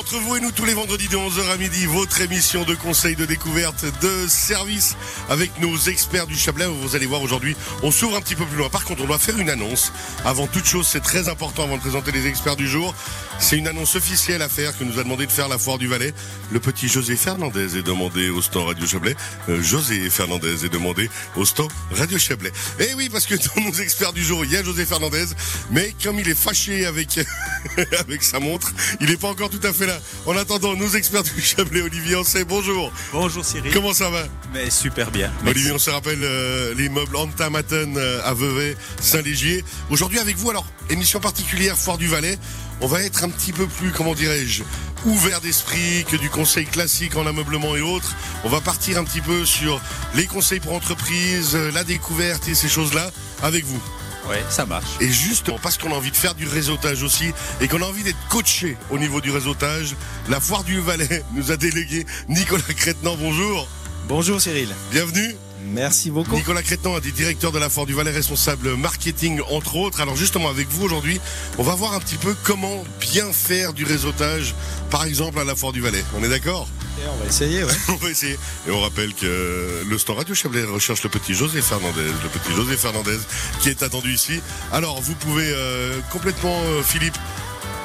entre vous et nous tous les vendredis de 11h à midi, votre émission de conseils de découverte de service avec nos experts du Chablais. Vous allez voir aujourd'hui, on s'ouvre un petit peu plus loin. Par contre, on doit faire une annonce. Avant toute chose, c'est très important avant de présenter les experts du jour. C'est une annonce officielle à faire que nous a demandé de faire la Foire du Valais. Le petit José Fernandez est demandé au stand Radio Chablais. Euh, José Fernandez est demandé au stand Radio Chablais. Eh oui, parce que dans nos experts du jour, il y a José Fernandez, mais comme il est fâché avec, avec sa montre, il n'est pas encore tout à fait là. En attendant, nos experts du Chablais, Olivier Ancet, bonjour. Bonjour Cyril. Comment ça va? Mais super bien. Olivier, on se rappelle euh, l'immeuble Antamaten euh, à Vevey, Saint-Légier. Aujourd'hui avec vous, alors, émission particulière, Foire du Valais on va être un petit peu plus, comment dirais-je, ouvert d'esprit que du conseil classique en ameublement et autres. On va partir un petit peu sur les conseils pour entreprise, la découverte et ces choses-là avec vous. Ouais, ça marche. Et justement, parce qu'on a envie de faire du réseautage aussi et qu'on a envie d'être coaché au niveau du réseautage, la Foire du Valais nous a délégué Nicolas Crétenant. Bonjour. Bonjour Cyril. Bienvenue. Merci beaucoup. Nicolas Crétan a des directeurs de la Foire du Valais, responsable marketing entre autres. Alors justement avec vous aujourd'hui, on va voir un petit peu comment bien faire du réseautage, par exemple à la Foire du Valais. On est d'accord? On va essayer, ouais. on va essayer. Et on rappelle que le stand Radio Chablais recherche le petit José Fernandez, le petit José Fernandez qui est attendu ici. Alors vous pouvez euh, complètement, euh, Philippe,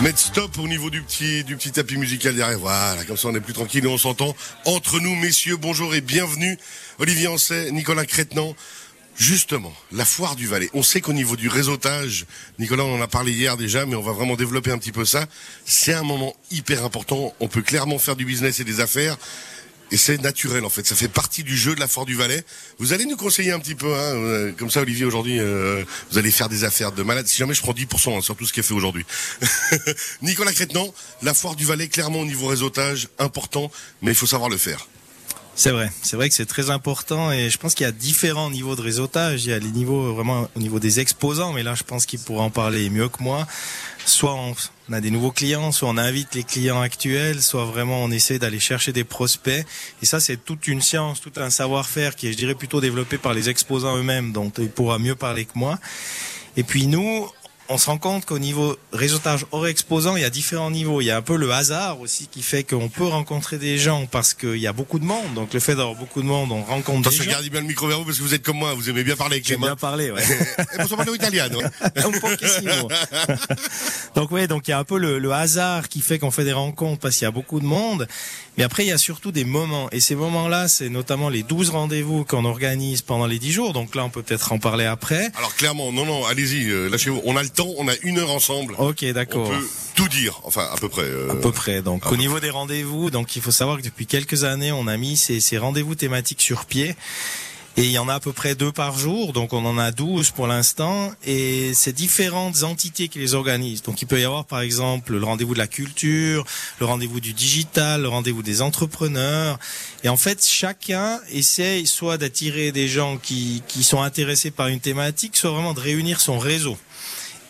mettre stop au niveau du petit, du petit tapis musical derrière. Voilà, comme ça on est plus tranquille et on s'entend. Entre nous, messieurs, bonjour et bienvenue. Olivier Ancet, Nicolas Crétenant. Justement, la foire du Valais. On sait qu'au niveau du réseautage, Nicolas, on en a parlé hier déjà, mais on va vraiment développer un petit peu ça. C'est un moment hyper important. On peut clairement faire du business et des affaires. Et c'est naturel en fait, ça fait partie du jeu de la Foire du Valais. Vous allez nous conseiller un petit peu, hein, euh, comme ça Olivier aujourd'hui, euh, vous allez faire des affaires de malade. Si jamais je prends 10% hein, sur tout ce qui est fait aujourd'hui. Nicolas Crétenant, la Foire du Valais clairement au niveau réseautage important, mais il faut savoir le faire. C'est vrai, c'est vrai que c'est très important et je pense qu'il y a différents niveaux de réseautage. Il y a les niveaux vraiment au niveau des exposants, mais là je pense qu'il pourra en parler mieux que moi. Soit on, a des nouveaux clients, soit on invite les clients actuels, soit vraiment on essaie d'aller chercher des prospects. Et ça c'est toute une science, tout un savoir-faire qui est, je dirais, plutôt développé par les exposants eux-mêmes, donc il pourra mieux parler que moi. Et puis nous, on se rend compte qu'au niveau réseautage hors exposant, il y a différents niveaux. Il y a un peu le hasard aussi qui fait qu'on peut rencontrer des gens parce qu'il y a beaucoup de monde. Donc le fait d'avoir beaucoup de monde, on rencontre des gens. Gardez bien le micro vers vous parce que vous êtes comme moi, vous aimez bien parler avec les mains. bien parler, ouais. pochissimo. donc ouais, donc il y a un peu le, le hasard qui fait qu'on fait des rencontres parce qu'il y a beaucoup de monde. Mais après, il y a surtout des moments. Et ces moments-là, c'est notamment les 12 rendez-vous qu'on organise pendant les 10 jours. Donc là, on peut peut-être en parler après. Alors clairement, non, non, allez-y, euh, lâchez-vous. On a le temps, on a une heure ensemble. Ok, d'accord. On peut tout dire, enfin à peu près. Euh, à peu près. Donc au niveau des rendez-vous, donc il faut savoir que depuis quelques années, on a mis ces, ces rendez-vous thématiques sur pied. Et il y en a à peu près deux par jour, donc on en a douze pour l'instant. Et c'est différentes entités qui les organisent. Donc il peut y avoir par exemple le rendez-vous de la culture, le rendez-vous du digital, le rendez-vous des entrepreneurs. Et en fait, chacun essaye soit d'attirer des gens qui, qui sont intéressés par une thématique, soit vraiment de réunir son réseau.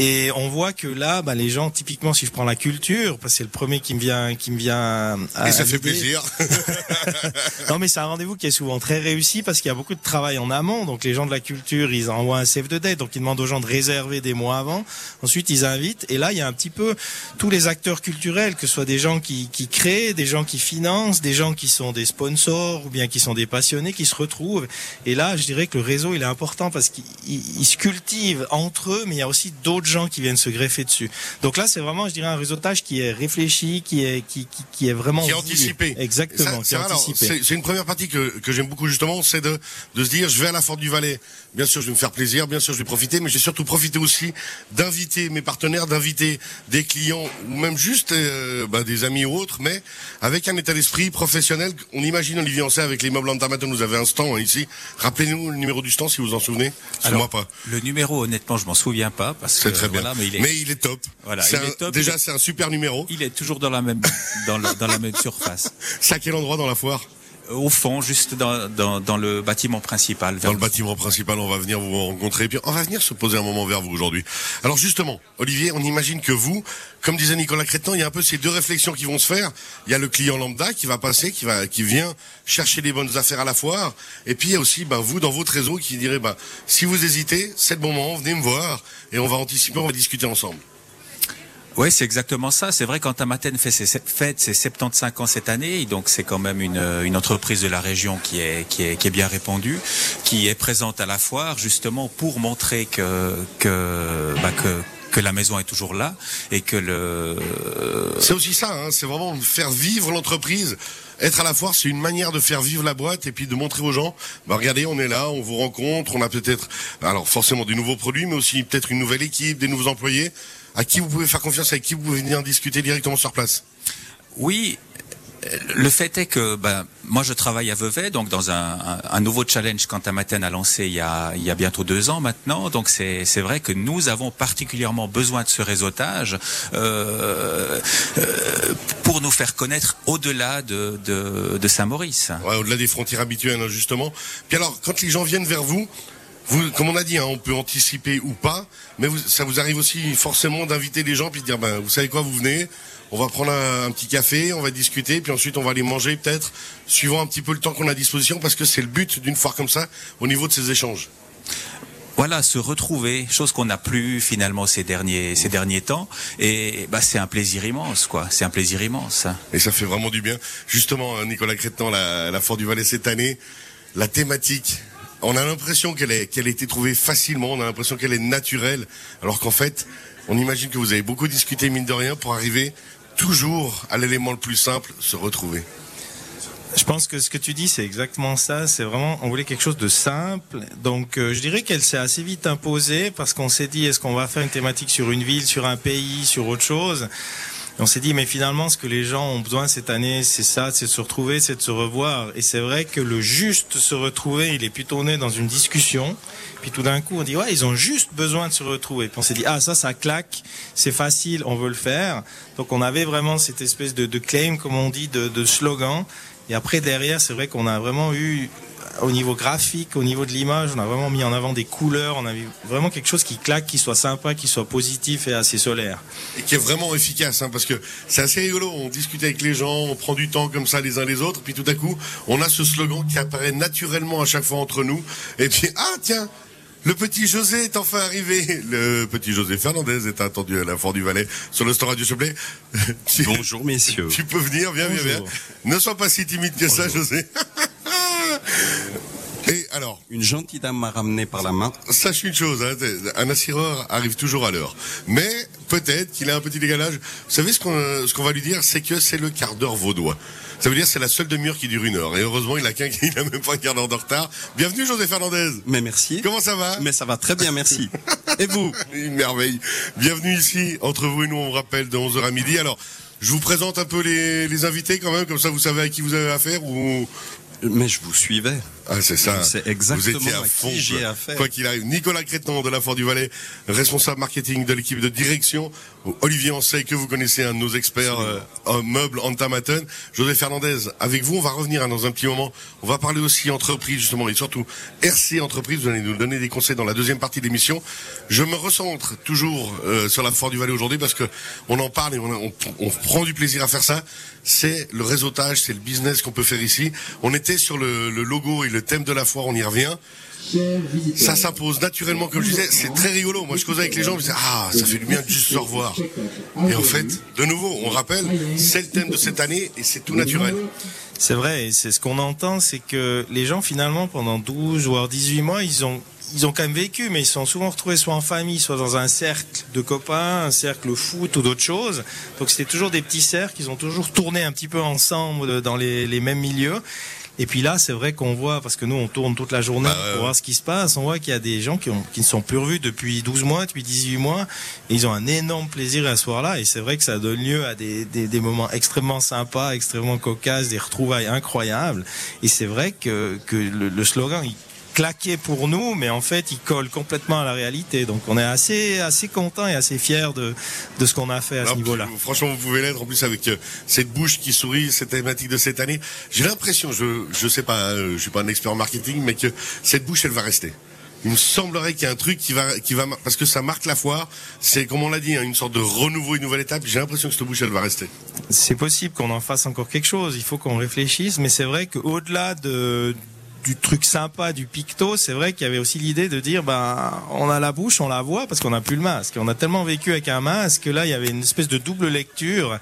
Et on voit que là, bah, les gens, typiquement, si je prends la culture, parce que c'est le premier qui me vient, qui me vient. À Et ça fait plaisir. non, mais c'est un rendez-vous qui est souvent très réussi parce qu'il y a beaucoup de travail en amont. Donc les gens de la culture, ils envoient un save de date, donc ils demandent aux gens de réserver des mois avant. Ensuite, ils invitent. Et là, il y a un petit peu tous les acteurs culturels, que ce soit des gens qui, qui créent, des gens qui financent, des gens qui sont des sponsors ou bien qui sont des passionnés, qui se retrouvent. Et là, je dirais que le réseau, il est important parce qu'il se cultive entre eux, mais il y a aussi d'autres gens qui viennent se greffer dessus. Donc là, c'est vraiment, je dirais, un réseautage qui est réfléchi, qui est qui, qui, qui est vraiment qui est anticipé. Exactement, c'est une première partie que, que j'aime beaucoup justement, c'est de de se dire, je vais à la Forte du Valais. Bien sûr, je vais me faire plaisir, bien sûr, je vais profiter, mais j'ai surtout profité aussi d'inviter mes partenaires, d'inviter des clients ou même juste euh, bah, des amis ou autres, mais avec un état d'esprit professionnel. On imagine Olivier Ancet avec l'immeuble Antamaton, nous avez un stand hein, ici. Rappelez-nous le numéro du stand si vous en souvenez. Alors, moi pas. Le numéro, honnêtement, je m'en souviens pas parce que très bien. mais, il est... top. Voilà, déjà, c'est un super numéro. Il est toujours dans la même dans, dans la même surface. C'est à quel endroit dans la foire au fond, juste dans, dans, dans, le bâtiment principal. Dans le bâtiment principal, on va venir vous rencontrer et puis on va venir se poser un moment vers vous aujourd'hui. Alors justement, Olivier, on imagine que vous, comme disait Nicolas Crétan, il y a un peu ces deux réflexions qui vont se faire. Il y a le client lambda qui va passer, qui va, qui vient chercher les bonnes affaires à la foire, et puis il y a aussi ben, vous dans votre réseau qui dirait ben, si vous hésitez, c'est le bon moment, venez me voir et on va anticiper, on va discuter ensemble. Oui, c'est exactement ça. C'est vrai qu'Antamaten fait ses, fête ses 75 ans cette année, donc c'est quand même une, une, entreprise de la région qui est, qui, est, qui est bien répandue, qui est présente à la foire justement pour montrer que, que, bah, que que la maison est toujours là et que le. C'est aussi ça, hein, c'est vraiment faire vivre l'entreprise. Être à la foire, c'est une manière de faire vivre la boîte et puis de montrer aux gens, bah regardez, on est là, on vous rencontre, on a peut-être, alors forcément des nouveaux produits, mais aussi peut-être une nouvelle équipe, des nouveaux employés, à qui vous pouvez faire confiance, avec qui vous pouvez venir discuter directement sur place? Oui, le fait est que ben, moi je travaille à Vevey, donc dans un, un, nouveau challenge qu'Antamaten a lancé il y a, il y a bientôt deux ans maintenant. Donc c'est vrai que nous avons particulièrement besoin de ce réseautage euh, euh, pour nous faire connaître au-delà de, de, de Saint-Maurice. Ouais, au-delà des frontières habituelles hein, justement. Puis alors, quand les gens viennent vers vous, vous, comme on a dit, hein, on peut anticiper ou pas, mais vous, ça vous arrive aussi forcément d'inviter les gens puis de dire, ben, vous savez quoi, vous venez, on va prendre un, petit café, on va discuter, puis ensuite on va aller manger peut-être, suivant un petit peu le temps qu'on a à disposition, parce que c'est le but d'une foire comme ça, au niveau de ces échanges. Voilà, se retrouver, chose qu'on n'a plus finalement ces derniers ces derniers temps, et bah c'est un plaisir immense, quoi. C'est un plaisir immense. Et ça fait vraiment du bien. Justement, hein, Nicolas Crétan, la, la Foire du Valais cette année, la thématique on a l'impression qu'elle a été trouvée facilement, on a l'impression qu'elle est naturelle, alors qu'en fait, on imagine que vous avez beaucoup discuté mine de rien pour arriver toujours à l'élément le plus simple, se retrouver. Je pense que ce que tu dis, c'est exactement ça. C'est vraiment, on voulait quelque chose de simple. Donc, euh, je dirais qu'elle s'est assez vite imposée parce qu'on s'est dit, est-ce qu'on va faire une thématique sur une ville, sur un pays, sur autre chose? On s'est dit, mais finalement, ce que les gens ont besoin cette année, c'est ça, c'est de se retrouver, c'est de se revoir. Et c'est vrai que le juste se retrouver, il est plutôt né dans une discussion. Puis tout d'un coup, on dit, ouais, ils ont juste besoin de se retrouver. Puis on s'est dit, ah, ça, ça claque, c'est facile, on veut le faire. Donc on avait vraiment cette espèce de, de claim, comme on dit, de, de slogan. Et après, derrière, c'est vrai qu'on a vraiment eu au niveau graphique, au niveau de l'image, on a vraiment mis en avant des couleurs, on a vraiment quelque chose qui claque, qui soit sympa, qui soit positif et assez solaire. Et qui est vraiment efficace, hein, parce que c'est assez rigolo. On discute avec les gens, on prend du temps comme ça les uns les autres, puis tout à coup, on a ce slogan qui apparaît naturellement à chaque fois entre nous. Et puis, ah tiens, le petit José est enfin arrivé. Le petit José Fernandez est attendu à la Fort du Valais sur le store Radio Chablais. Bonjour messieurs. Tu peux venir, viens, viens, viens. Ne sois pas si timide que ça, José. Alors Une gentille dame m'a ramené par la main. Sache une chose, hein, un assureur arrive toujours à l'heure. Mais peut-être qu'il a un petit décalage. Vous savez ce qu'on ce qu'on va lui dire, c'est que c'est le quart d'heure vaudois. Ça veut dire c'est la seule demi-heure qui dure une heure. Et heureusement, il a qu'un, il a même pas un quart d'heure de retard. Bienvenue, José Fernandez. Mais merci. Comment ça va? Mais ça va très bien, merci. Et vous? Une merveille. Bienvenue ici, entre vous et nous, on rappelle de 11h à midi. Alors, je vous présente un peu les, les invités quand même, comme ça vous savez à qui vous avez affaire ou mais je vous suivais. Ah, c'est ça. C'est exactement vous étiez à, fond, qui j'ai affaire. Quoi qu'il arrive. Nicolas Crétan de la Fort du Valais, responsable marketing de l'équipe de direction. Olivier Ansey, que vous connaissez, un de nos experts euh, en meubles Antamaten. José Fernandez, avec vous, on va revenir hein, dans un petit moment. On va parler aussi entreprise, justement, et surtout RC Entreprise. Vous allez nous donner des conseils dans la deuxième partie de l'émission. Je me recentre toujours euh, sur la Fort du Valais aujourd'hui parce que on en parle et on, on, on prend du plaisir à faire ça. C'est le réseautage, c'est le business qu'on peut faire ici. On était sur le, le logo et le thème de la foire, on y revient. Ça s'impose naturellement, comme je disais, c'est très rigolo. Moi, je causais avec les gens, je disais, ah, ça fait du bien de juste se revoir. Et en fait, de nouveau, on rappelle, c'est le thème de cette année et c'est tout naturel. C'est vrai, et c'est ce qu'on entend, c'est que les gens, finalement, pendant 12 voire 18 mois, ils ont ils ont quand même vécu, mais ils sont souvent retrouvés soit en famille, soit dans un cercle de copains, un cercle foot ou d'autres choses. Donc c'était toujours des petits cercles, ils ont toujours tourné un petit peu ensemble dans les, les mêmes milieux. Et puis là, c'est vrai qu'on voit, parce que nous, on tourne toute la journée Bah, pour voir ce qui se passe, on voit qu'il y a des gens qui, ont, qui ne sont plus revus depuis 12 mois, depuis 18 mois, et ils ont un énorme plaisir à ce soir-là, et c'est vrai que ça donne lieu à des, des, des moments extrêmement sympas, extrêmement cocasses, des retrouvailles incroyables, et c'est vrai que, que le, le slogan, il claqué pour nous, mais en fait, il colle complètement à la réalité. Donc, on est assez, assez content et assez fier de, de ce qu'on a fait à Alors, ce niveau-là. Franchement, vous pouvez l'être en plus avec euh, cette bouche qui sourit, cette thématique de cette année. J'ai l'impression, je je sais pas, euh, je suis pas un expert en marketing, mais que cette bouche, elle va rester. Il me semblerait qu'il y a un truc qui va, qui va, parce que ça marque la foire. C'est comme on l'a dit, hein, une sorte de renouveau, une nouvelle étape. J'ai l'impression que cette bouche, elle va rester. C'est possible qu'on en fasse encore quelque chose. Il faut qu'on réfléchisse, mais c'est vrai qu'au-delà de du truc sympa du picto, c'est vrai qu'il y avait aussi l'idée de dire, ben, on a la bouche, on la voit parce qu'on n'a plus le masque. On a tellement vécu avec un masque que là, il y avait une espèce de double lecture.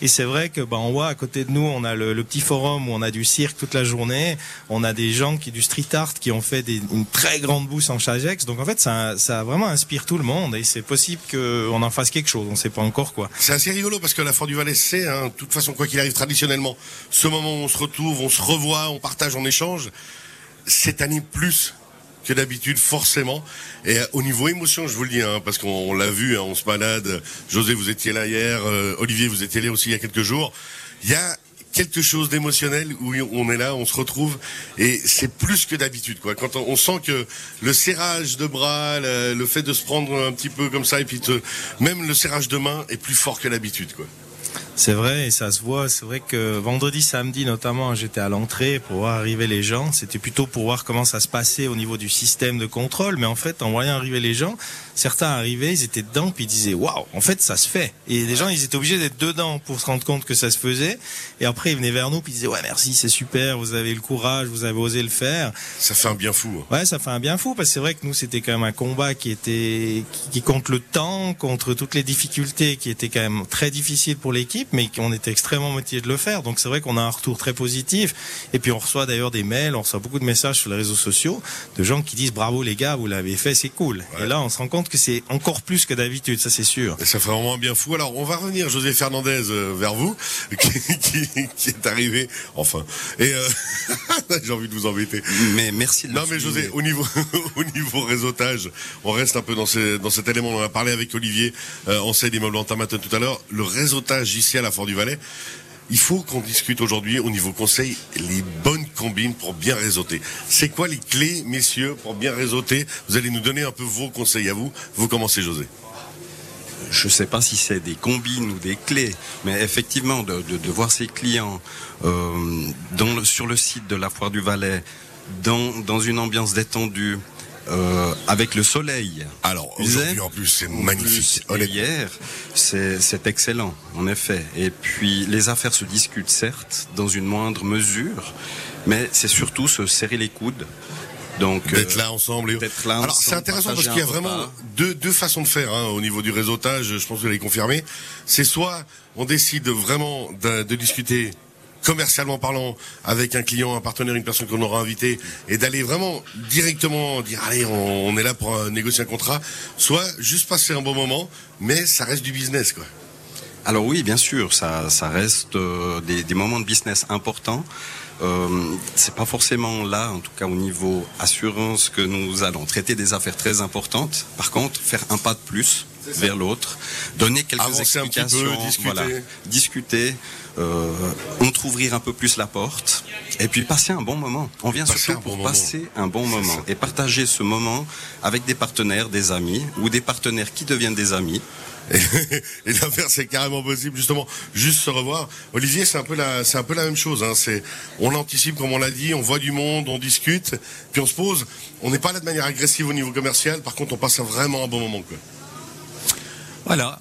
Et c'est vrai que ben on voit à côté de nous, on a le, petit forum où on a du cirque toute la journée. On a des gens qui du street art qui ont fait des, une très grande bourse en Chagex. Donc en fait, ça, ça vraiment inspire tout le monde et c'est possible qu'on en fasse quelque chose. On ne sait pas encore quoi. C'est assez rigolo parce que la Fort du Valais, c'est, hein, de toute façon, quoi qu'il arrive traditionnellement, ce moment où on se retrouve, on se revoit, on partage, on échange. Cette année plus que d'habitude, forcément. Et euh, au niveau émotion, je vous le dis, hein, parce qu'on l'a vu, hein, on se balade. José, vous étiez là hier. Euh, Olivier, vous étiez là aussi il y a quelques jours. Il y a quelque chose d'émotionnel où on est là, on se retrouve et c'est plus que d'habitude quoi. Quand on, sent que le serrage de bras, le, fait de se prendre un petit peu comme ça et puis même le serrage de main est plus fort que d'habitude quoi. C'est vrai, et ça se voit. C'est vrai que vendredi, samedi notamment, j'étais à l'entrée pour voir arriver les gens. C'était plutôt pour voir comment ça se passait au niveau du système de contrôle. Mais en fait, en voyant arriver les gens, certains arrivaient, ils étaient dedans, puis ils disaient waouh, en fait, ça se fait. Et les gens, ils étaient obligés d'être dedans pour se rendre compte que ça se faisait. Et après, ils venaient vers nous, puis ils disaient ouais, merci, c'est super, vous avez le courage, vous avez osé le faire. Ça fait un bien fou. Hein. Ouais, ça fait un bien fou parce que c'est vrai que nous, c'était quand même un combat qui était qui, contre le temps, contre toutes les difficultés, qui était quand même très difficile pour l'équipe, mais on était extrêmement motivé de le faire. Donc c'est vrai qu'on a un retour très positif. Et puis on reçoit d'ailleurs des mails, on reçoit beaucoup de messages sur les réseaux sociaux de gens qui disent bravo les gars, vous l'avez fait, c'est cool. Et là, on se rend compte que c'est encore plus que d'habitude, ça c'est sûr. Et ça fait vraiment un bien fou. Alors on va revenir, José Fernandez, euh, vers vous, qui, est arrivé, enfin. Et euh, j'ai envie de vous embêter. Mais merci de Non mais José, au niveau, au niveau réseautage, on reste un peu dans, dans cet élément. On en a parlé avec Olivier, euh, on sait d'immeubles en Tamaton tout à l'heure. Le réseautage ici à la Fort du Valais, il faut qu'on discute aujourd'hui au niveau conseil les bonnes combines pour bien réseauter. C'est quoi les clés, messieurs, pour bien réseauter? Vous allez nous donner un peu vos conseils à vous. Vous commencez, José. Je ne sais pas si c'est des combines ou des clés, mais effectivement, de, voir ses clients euh, sur le site de la Foire du Valais, dans une ambiance détendue, euh, avec le soleil. Alors aujourd'hui en plus c'est magnifique. hier c'est excellent en effet. Et puis les affaires se discutent certes dans une moindre mesure, mais c'est surtout se serrer les coudes. Donc d'être là ensemble. Et... Là Alors c'est intéressant parce qu'il y a vraiment deux, deux façons de faire hein, au niveau du réseautage. Je pense que vous allez confirmer. C'est soit on décide vraiment de, de discuter commercialement parlant, avec un client, un partenaire, une personne qu'on aura invité, et d'aller vraiment directement dire allez, on, est là pour négocier un contrat, soit juste passer un bon moment, mais ça reste du business, quoi. Alors oui, bien sûr, ça, reste euh, des, des, moments de business importants. Euh, c'est pas forcément là, en tout cas au niveau assurance, que nous allons traiter des affaires très importantes. Par contre, faire un pas de plus vers l'autre, donner quelques explications, discuter, discuter euh, ouvrir un peu plus la porte, et puis passer un bon moment. On vient surtout pour passer un bon moment et partager ce moment avec des partenaires, des amis ou des partenaires qui deviennent des amis. Et, l'inverse c'est carrément possible. Justement juste se revoir. Olivier c'est un peu la c'est un peu la même chose hein. c'est on anticipe comme on l'a dit on voit du monde on discute puis on se pose. On n'est pas là de manière agressive au niveau commercial. Par contre on passe vraiment un bon moment quoi. Voilà,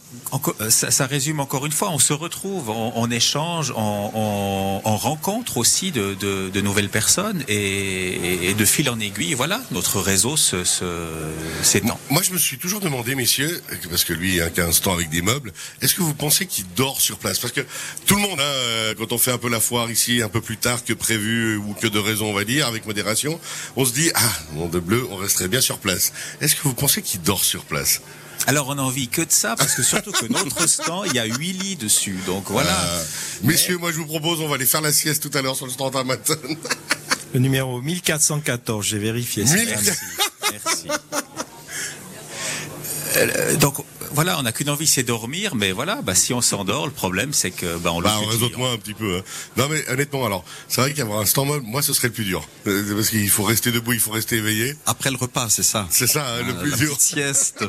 euh, ça, résume encore une fois, on se retrouve, on, échange, on, rencontre aussi de, nouvelles personnes et, de fil en aiguille, voilà, notre réseau s'étend. Moi, je me suis toujours demandé, messieurs, parce que lui, il a un stand avec des meubles, est-ce que vous pensez qu'il dort sur place? Parce que tout le monde, hein, quand on fait un peu la foire ici, un peu plus tard que prévu ou que de raison, on va dire, avec modération, on se dit, ah, mon de bleu, on resterait bien sur place. Est-ce que vous pensez qu'il dort sur place? Alors on n'a envie que de ça, parce que surtout que notre stand, il y a huit lits dessus. Donc voilà. Euh, messieurs, moi je vous propose, on va aller faire la sieste tout à l'heure sur le stand à matin. Le numéro 1414, j'ai vérifié. Merci. Merci. Euh, donc voilà, on n'a qu'une envie, c'est dormir, mais voilà, bah, si on s'endort, le problème, c'est que bah, on bah, le moins un petit peu. Hein. Non, mais honnêtement, alors, c'est vrai qu'avoir un stand moi, ce serait le plus dur, euh, parce qu'il faut rester debout, il faut rester éveillé. Après le repas, c'est ça. C'est ça, hein, le euh, plus dur. Sieste.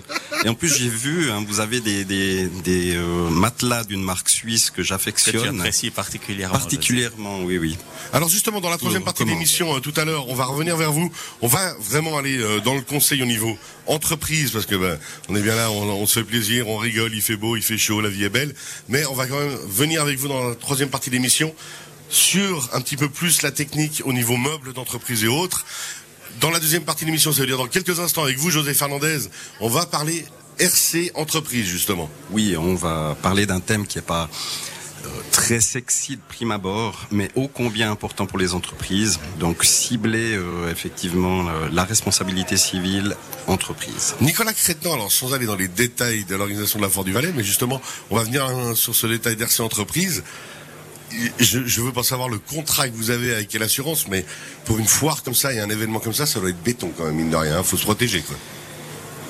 Et en plus, j'ai vu, hein, vous avez des, des, des euh, matelas d'une marque suisse que j'affectionne. Que particulièrement. Particulièrement, oui, oui. Alors justement, dans la troisième partie de l'émission, tout à l'heure, on va revenir vers vous. On va vraiment aller dans le conseil au niveau entreprise, parce que ben, on est bien là, on, on se fait plaisir, on rigole il fait beau, il fait chaud, la vie est belle. Mais on va quand même venir avec vous dans la troisième partie de l'émission sur un petit peu plus la technique au niveau meubles d'entreprise et autres. Dans la deuxième partie de l'émission, ça veut dire dans quelques instants avec vous, José Fernandez, on va parler RC entreprise justement. Oui, on va parler d'un thème qui n'est pas très sexy de prime abord, mais ô combien important pour les entreprises. Donc cibler euh, effectivement euh, la responsabilité civile entreprise. Nicolas Crétin, alors sans aller dans les détails de l'organisation de la Fort du Valais, mais justement, on va venir hein, sur ce détail d'RC entreprise. Je, je, veux pas savoir le contrat que vous avez avec l'assurance, mais pour une foire comme ça et un événement comme ça, ça doit être béton quand même, mine de rien. Il hein. faut se protéger, quoi.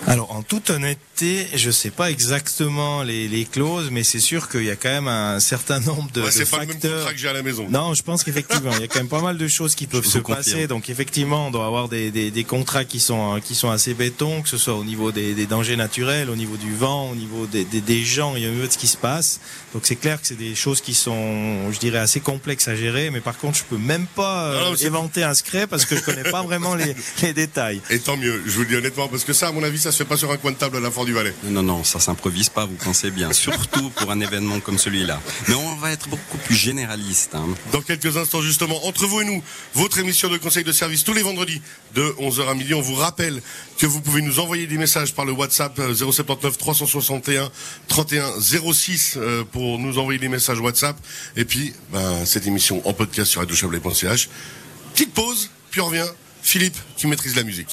Alors, en toute honnêteté, je sais pas exactement les, les clauses, mais c'est sûr qu'il y a quand même un certain nombre de, ouais, de pas facteurs. Le même que j'ai à la maison. Non, je pense qu'effectivement, il y a quand même pas mal de choses qui peuvent se passer. Donc, effectivement, on doit avoir des, des, des, contrats qui sont qui sont assez béton, que ce soit au niveau des, des dangers naturels, au niveau du vent, au niveau des, des, gens et au niveau de ce qui se passe. Donc, c'est clair que c'est des choses qui sont, je dirais, assez complexes à gérer. Mais par contre, je peux même pas euh, éventer un secret parce que je connais pas vraiment les, les détails. Et tant mieux. Je vous le dis honnêtement, parce que ça, à mon avis, ça se fait pas sur un coin de table à la Fort du Valais. Non, non, ça s'improvise pas, vous pensez bien. Surtout pour un événement comme celui-là. Mais on va être beaucoup plus généraliste. Hein. Dans quelques instants, justement, entre vous et nous, votre émission de conseil de service tous les vendredis de 11h à midi. On vous rappelle que vous pouvez nous envoyer des messages par le WhatsApp 079 361 31 06 pour nous envoyer des messages WhatsApp. Et puis, ben, cette émission en podcast sur radiochablais.ch. Petite pause, puis on revient. Philippe qui maîtrise la musique.